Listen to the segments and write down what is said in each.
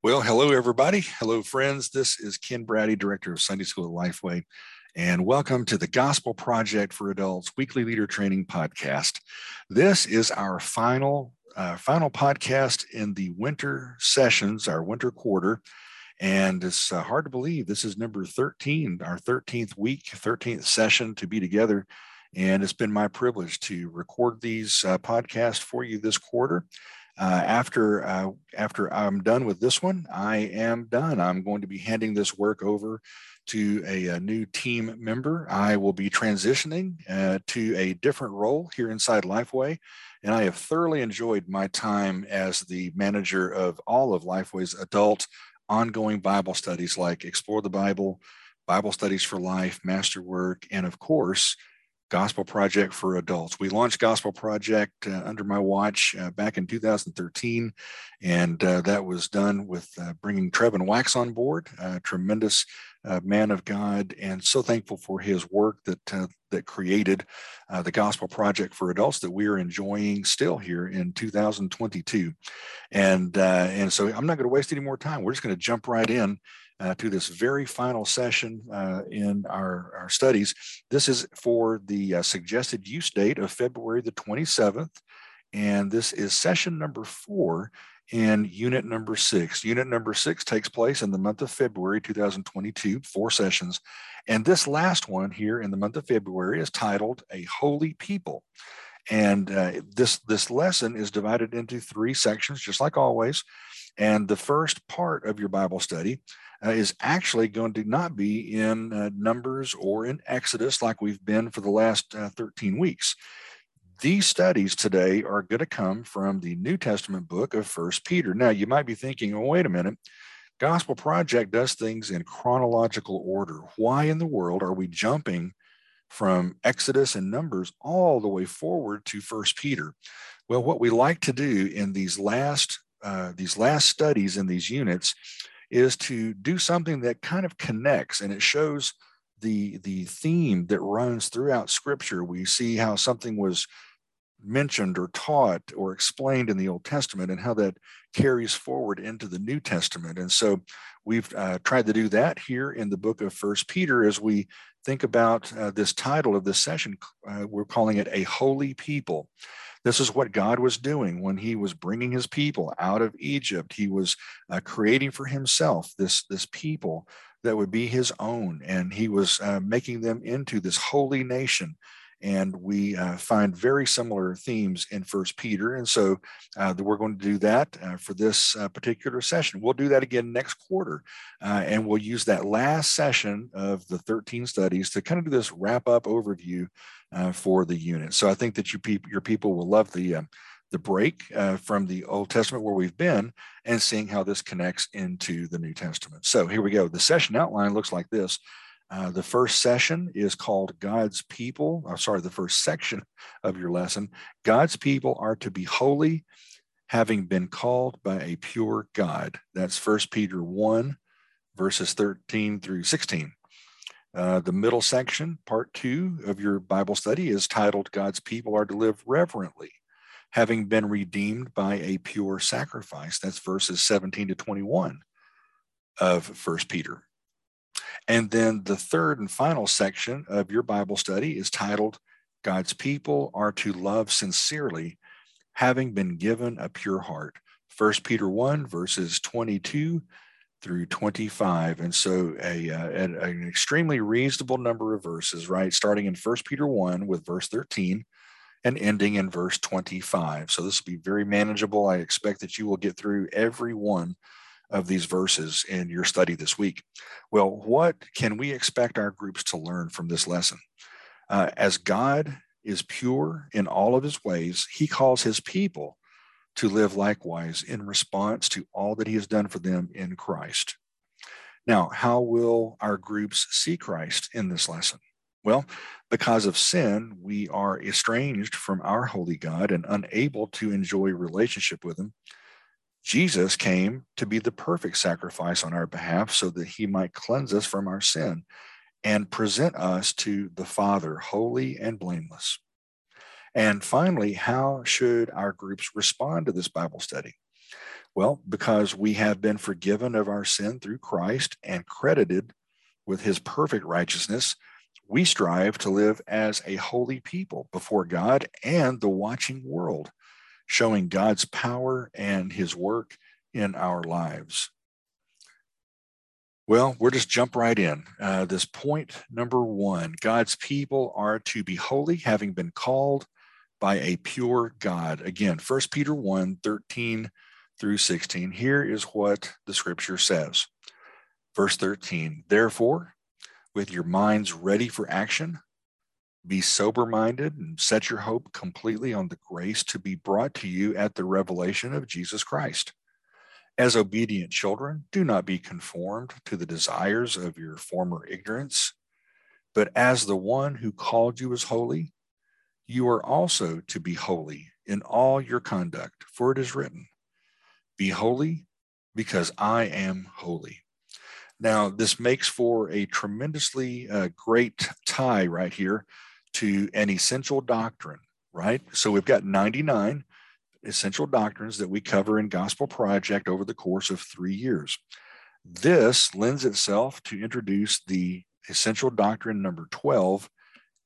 Well, hello, everybody. Hello, friends. This is Ken Braddy, Director of Sunday School at Lifeway, and welcome to the Gospel Project for Adults Weekly Leader Training Podcast. This is our final, uh, final podcast in the winter sessions, our winter quarter. And it's uh, hard to believe this is number 13, our 13th week, 13th session to be together. And it's been my privilege to record these uh, podcasts for you this quarter. Uh, after uh, after I'm done with this one, I am done. I'm going to be handing this work over to a, a new team member. I will be transitioning uh, to a different role here inside Lifeway, and I have thoroughly enjoyed my time as the manager of all of Lifeway's adult ongoing Bible studies, like Explore the Bible, Bible Studies for Life, Masterwork, and of course Gospel Project for Adults. We launched Gospel Project uh, under my watch uh, back in 2013, and uh, that was done with uh, bringing Trevin Wax on board, a tremendous uh, man of God, and so thankful for his work that uh, that created the Gospel Project for Adults that we are enjoying still here in 2022. And and so I'm not going to waste any more time. We're just going to jump right in uh, to this very final session uh, in our, our studies. This is for the uh, suggested use date of February the 27th. And this is session number four in unit number six. Unit number six takes place in the month of February 2022, four sessions. And this last one here in the month of February is titled A Holy People. And uh, this, this lesson is divided into three sections, just like always. And the first part of your Bible study uh, is actually going to not be in uh, Numbers or in Exodus like we've been for the last uh, 13 weeks. These studies today are going to come from the New Testament book of First Peter. Now, you might be thinking, oh, wait a minute. Gospel Project does things in chronological order. Why in the world are we jumping from Exodus and Numbers all the way forward to First Peter? Well, what we like to do in these last uh, these last studies in these units is to do something that kind of connects and it shows the the theme that runs throughout scripture. We see how something was mentioned or taught or explained in the old testament and how that carries forward into the new testament. And so we've uh, tried to do that here in the book of first peter as we think about uh, this title of this session uh, we're calling it a holy people this is what God was doing when he was bringing his people out of Egypt. He was uh, creating for himself this, this people that would be his own, and he was uh, making them into this holy nation and we uh, find very similar themes in first peter and so uh, we're going to do that uh, for this uh, particular session we'll do that again next quarter uh, and we'll use that last session of the 13 studies to kind of do this wrap up overview uh, for the unit so i think that you pe- your people will love the um, the break from the Old Testament where we've been and seeing how this connects into the New Testament. So here we go. The session outline looks like this. Uh, the first session is called God's People. I'm sorry, the first section of your lesson. God's people are to be holy, having been called by a pure God. That's First Peter 1, verses 13 through 16. Uh, the middle section, part two of your Bible study, is titled God's People Are to Live Reverently, having been redeemed by a pure sacrifice. That's verses 17 to 21 of First Peter. And then the third and final section of your Bible study is titled God's People Are to Love Sincerely, Having Been Given a Pure Heart. 1 Peter 1, verses 22 through 25. And so a, uh, an, an extremely reasonable number of verses, right? Starting in 1 Peter 1 with verse 13 and ending in verse 25. So this will be very manageable. I expect that you will get through every one of these verses in your study this week. Well, what can we expect our groups to learn from this lesson? Uh, as God is pure in all of his ways, he calls his people to live likewise in response to all that he has done for them in Christ. Now, how will our groups see Christ in this lesson? Well, because of sin, we are estranged from our holy God and unable to enjoy relationship with him. Jesus came to be the perfect sacrifice on our behalf so that he might cleanse us from our sin and present us to the Father holy and blameless. And finally, how should our groups respond to this Bible study? Well, because we have been forgiven of our sin through Christ and credited with his perfect righteousness, we strive to live as a holy people before God and the watching world, showing God's power and his work in our lives. Well, we'll just jump right in. Uh, this point number one God's people are to be holy, having been called by a pure God. Again, 1 Peter 1 13 through 16. Here is what the scripture says. Verse 13 Therefore, with your minds ready for action, be sober minded and set your hope completely on the grace to be brought to you at the revelation of Jesus Christ. As obedient children, do not be conformed to the desires of your former ignorance, but as the one who called you is holy, you are also to be holy in all your conduct, for it is written, Be holy because I am holy. Now, this makes for a tremendously uh, great tie right here to an essential doctrine, right? So we've got 99 essential doctrines that we cover in Gospel Project over the course of three years. This lends itself to introduce the essential doctrine number 12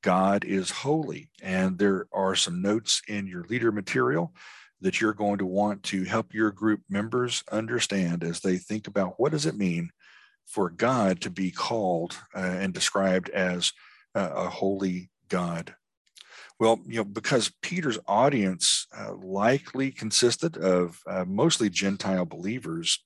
God is holy. And there are some notes in your leader material that you're going to want to help your group members understand as they think about what does it mean for God to be called uh, and described as uh, a holy God. Well, you know, because Peter's audience uh, likely consisted of uh, mostly Gentile believers,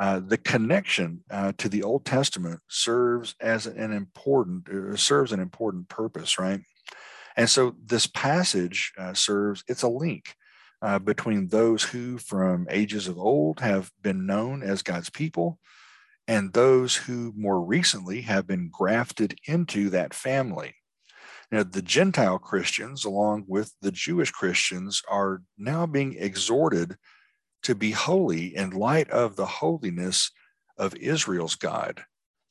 uh, the connection uh, to the Old Testament serves as an important uh, serves an important purpose, right? And so this passage uh, serves it's a link between those who, from ages of old, have been known as God's people, and those who more recently have been grafted into that family. Now, the Gentile Christians, along with the Jewish Christians, are now being exhorted to be holy in light of the holiness of Israel's God,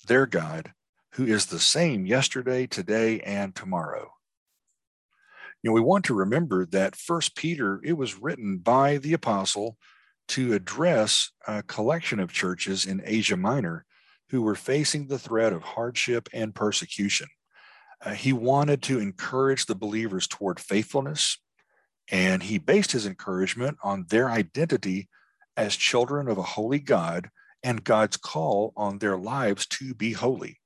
their God, who is the same yesterday, today, and tomorrow. You know, we want to remember that First Peter, it was written by the apostle to address a collection of churches in Asia Minor who were facing the threat of hardship and persecution. Uh, he wanted to encourage the believers toward faithfulness, and he based his encouragement on their identity as children of a holy God and God's call on their lives to be holy.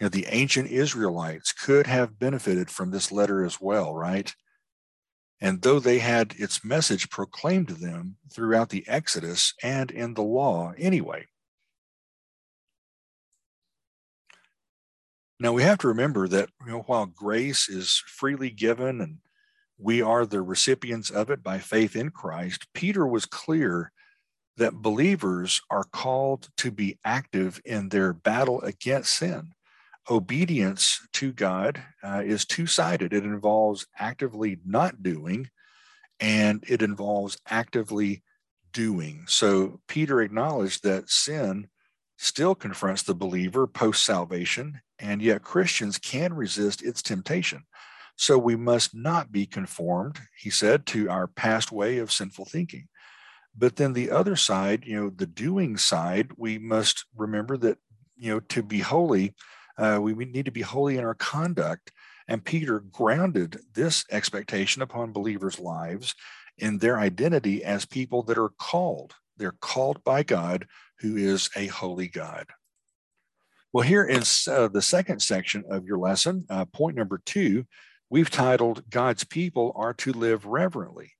You know, the ancient Israelites could have benefited from this letter as well, right? And though they had its message proclaimed to them throughout the Exodus and in the law anyway, Now we have to remember that you know, while grace is freely given and we are the recipients of it by faith in Christ, Peter was clear that believers are called to be active in their battle against sin. Obedience to God uh, is two sided. It involves actively not doing, and it involves actively doing. So Peter acknowledged that sin still confronts the believer post salvation, and yet Christians can resist its temptation. So we must not be conformed, he said, to our past way of sinful thinking. But then the other side, you know, the doing side, we must remember that, you know, to be holy, uh, we need to be holy in our conduct. And Peter grounded this expectation upon believers' lives in their identity as people that are called. They're called by God who is a holy God. Well, here in uh, the second section of your lesson, uh, point number two, we've titled God's people are to live reverently,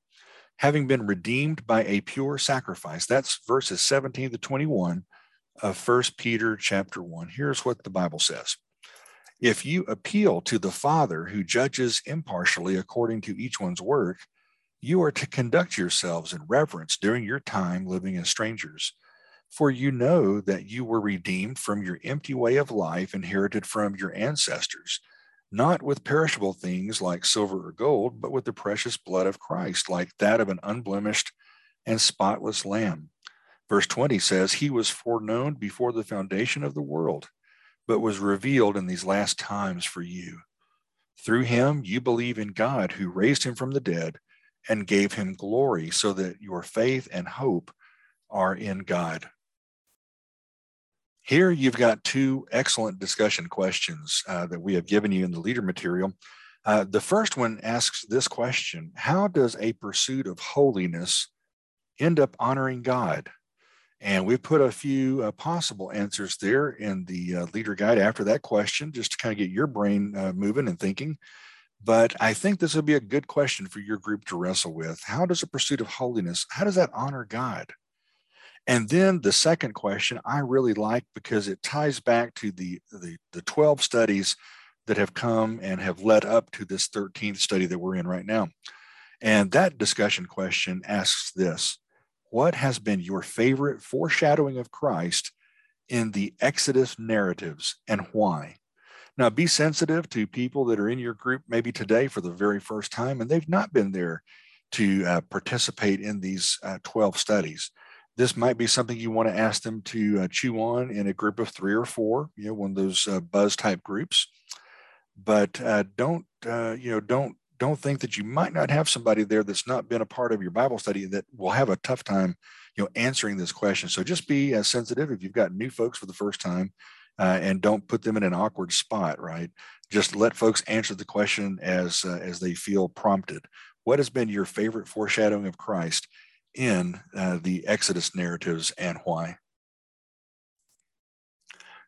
having been redeemed by a pure sacrifice. That's verses 17 to 21 of First Peter chapter 1. Here's what the Bible says. If you appeal to the Father who judges impartially according to each one's work, you are to conduct yourselves in reverence during your time living as strangers for you know that you were redeemed from your empty way of life inherited from your ancestors, not with perishable things like silver or gold, but with the precious blood of Christ, like that of an unblemished and spotless lamb. Verse 20 says, He was foreknown before the foundation of the world, but was revealed in these last times for you. Through him, you believe in God who raised him from the dead and gave him glory, so that your faith and hope are in God? Here you've got two excellent discussion questions uh, that we have given you in the leader material. Uh, the first one asks this question How does a pursuit of holiness end up honoring God? And we put a few uh, possible answers there in the uh, leader guide after that question, just to kind of get your brain uh, moving and thinking. But I think this would be a good question for your group to wrestle with. How does a pursuit of holiness, how does that honor God? And then the second question I really like because it ties back to the, the, the 12 studies that have come and have led up to this 13th study that we're in right now. And that discussion question asks this What has been your favorite foreshadowing of Christ in the Exodus narratives and why? Now, be sensitive to people that are in your group maybe today for the very first time and they've not been there to uh, participate in these uh, 12 studies. This might be something you want to ask them to uh, chew on in a group of three or four, you know, one of those uh, buzz type groups but uh, don't uh, you know don't don't think that you might not have somebody there that's not been a part of your Bible study that will have a tough time you know answering this question. So just be as sensitive if you've got new folks for the first time. Uh, and don't put them in an awkward spot, right? Just let folks answer the question as uh, as they feel prompted. What has been your favorite foreshadowing of Christ in uh, the Exodus narratives and why?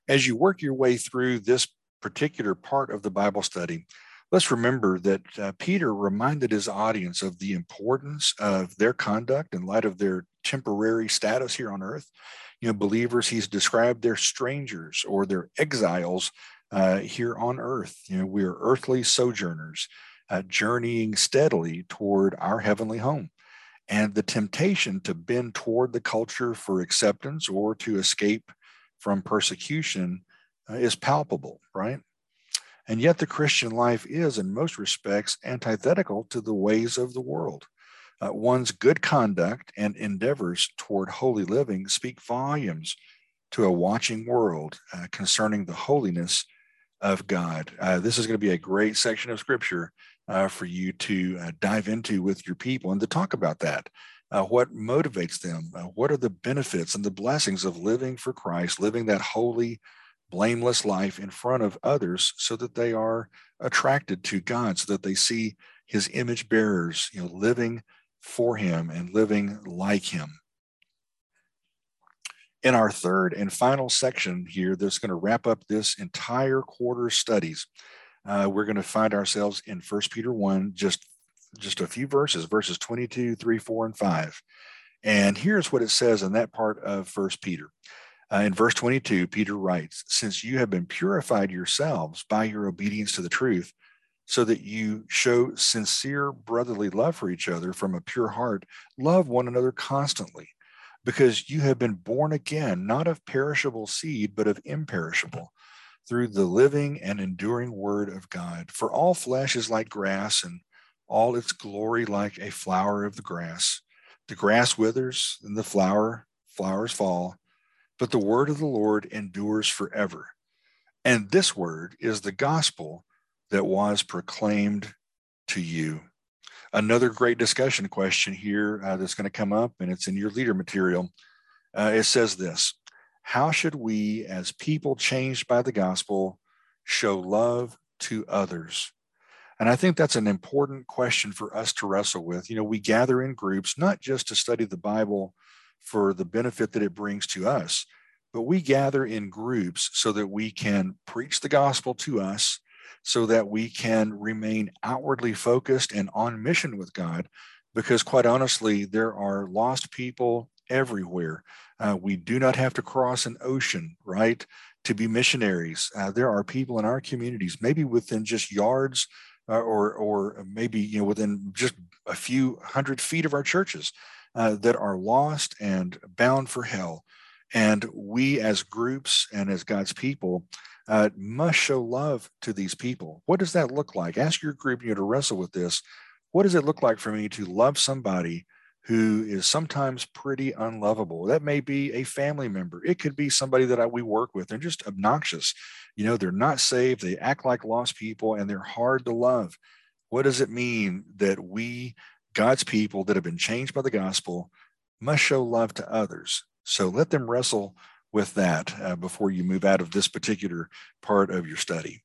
As you work your way through this particular part of the Bible study, let's remember that uh, Peter reminded his audience of the importance of their conduct in light of their temporary status here on earth. You know, believers, he's described their strangers or their exiles uh, here on earth. You know, we are earthly sojourners, uh, journeying steadily toward our heavenly home. And the temptation to bend toward the culture for acceptance or to escape from persecution uh, is palpable, right? And yet, the Christian life is, in most respects, antithetical to the ways of the world. Uh, one's good conduct and endeavors toward holy living speak volumes to a watching world uh, concerning the holiness of God. Uh, this is going to be a great section of scripture uh, for you to uh, dive into with your people and to talk about that. Uh, what motivates them? what are the benefits and the blessings of living for Christ, living that holy, blameless life in front of others so that they are attracted to God, so that they see his image bearers, you know, living for him and living like him. In our third and final section here, that's going to wrap up this entire quarter of studies, uh, we're going to find ourselves in First Peter 1, just, just a few verses, verses 22, 3, 4, and 5. And here's what it says in that part of First Peter. Uh, in verse 22, Peter writes, Since you have been purified yourselves by your obedience to the truth, so that you show sincere brotherly love for each other from a pure heart, love one another constantly, because you have been born again, not of perishable seed, but of imperishable, through the living and enduring word of God. For all flesh is like grass, and all its glory like a flower of the grass. The grass withers, and the flower flowers fall but the word of the Lord endures forever. And this word is the gospel that was proclaimed to you. Another great discussion question here uh, that's going to come up, and it's in your leader material. Uh, it says this How should we, as people changed by the gospel, show love to others? And I think that's an important question for us to wrestle with. You know, we gather in groups, not just to study the Bible for the benefit that it brings to us. But we gather in groups so that we can preach the gospel to us, so that we can remain outwardly focused and on mission with God. Because quite honestly, there are lost people everywhere. Uh, we do not have to cross an ocean, right, to be missionaries. Uh, there are people in our communities, maybe within just yards uh, or, or maybe you know within just a few hundred feet of our churches uh, that are lost and bound for hell. And we, as groups and as God's people, uh, must show love to these people. What does that look like? Ask your group you know, to wrestle with this. What does it look like for me to love somebody who is sometimes pretty unlovable? That may be a family member. It could be somebody that I, we work with. They're just obnoxious. You know, they're not saved. They act like lost people and they're hard to love. What does it mean that we God's people that have been changed by the gospel must show love to others. So let them wrestle with that uh, before you move out of this particular part of your study.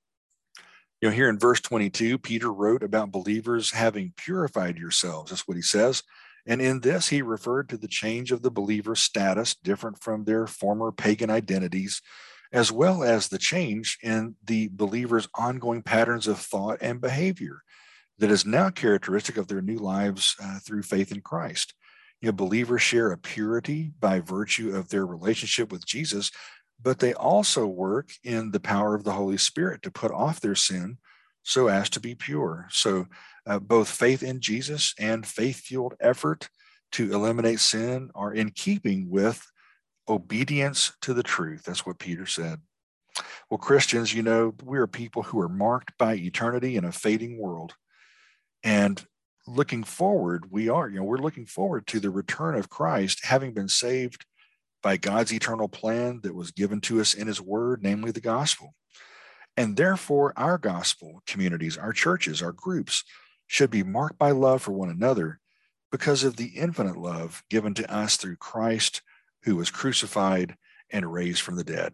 You know, here in verse 22, Peter wrote about believers having purified yourselves. That's what he says. And in this, he referred to the change of the believer's status, different from their former pagan identities, as well as the change in the believer's ongoing patterns of thought and behavior that is now characteristic of their new lives uh, through faith in Christ. You know, believers share a purity by virtue of their relationship with Jesus, but they also work in the power of the Holy Spirit to put off their sin so as to be pure. So, uh, both faith in Jesus and faith fueled effort to eliminate sin are in keeping with obedience to the truth. That's what Peter said. Well, Christians, you know, we are people who are marked by eternity in a fading world. And looking forward, we are, you know, we're looking forward to the return of Christ, having been saved by God's eternal plan that was given to us in his word, namely the gospel. And therefore, our gospel communities, our churches, our groups should be marked by love for one another because of the infinite love given to us through Christ, who was crucified and raised from the dead.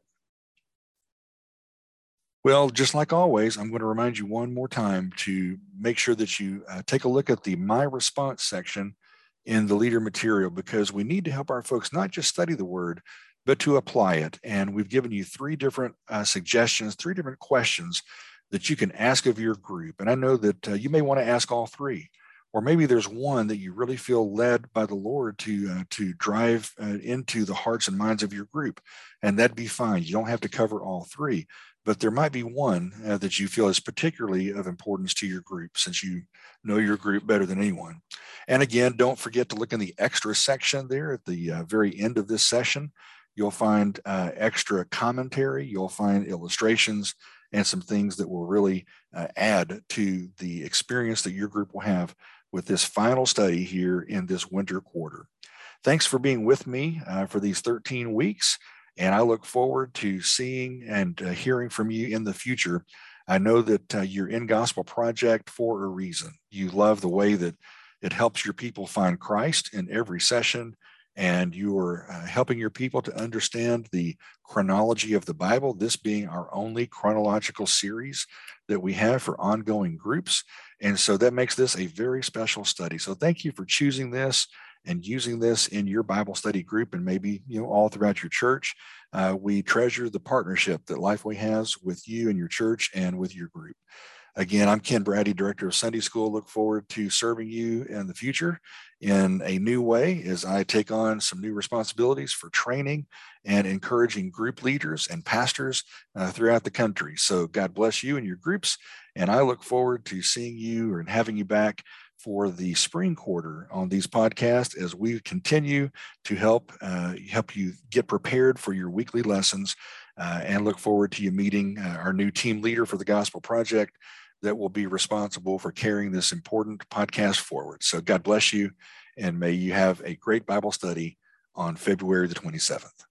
Well, just like always, I'm going to remind you one more time to make sure that you uh, take a look at the My Response section in the leader material because we need to help our folks not just study the word, but to apply it. And we've given you three different uh, suggestions, three different questions that you can ask of your group. And I know that uh, you may want to ask all three, or maybe there's one that you really feel led by the Lord to uh, to drive uh, into the hearts and minds of your group, and that'd be fine. You don't have to cover all three, but there might be one uh, that you feel is particularly of importance to your group since you know your group better than anyone. And again, don't forget to look in the extra section there at the uh, very end of this session. You'll find uh, extra commentary, you'll find illustrations, and some things that will really uh, add to the experience that your group will have with this final study here in this winter quarter. Thanks for being with me uh, for these 13 weeks. And I look forward to seeing and uh, hearing from you in the future. I know that uh, you're in Gospel Project for a reason. You love the way that it helps your people find Christ in every session, and you are uh, helping your people to understand the chronology of the Bible, this being our only chronological series that we have for ongoing groups. And so that makes this a very special study. So thank you for choosing this and using this in your Bible study group and maybe you know all throughout your church. Uh, we treasure the partnership that Lifeway has with you and your church and with your group. Again, I'm Ken Braddy, Director of Sunday School. Look forward to serving you in the future in a new way as I take on some new responsibilities for training and encouraging group leaders and pastors uh, throughout the country. So God bless you and your groups. And I look forward to seeing you and having you back for the spring quarter on these podcasts as we continue to help uh, help you get prepared for your weekly lessons uh, and look forward to you meeting uh, our new team leader for the gospel project that will be responsible for carrying this important podcast forward. So god bless you and may you have a great bible study on february the 27th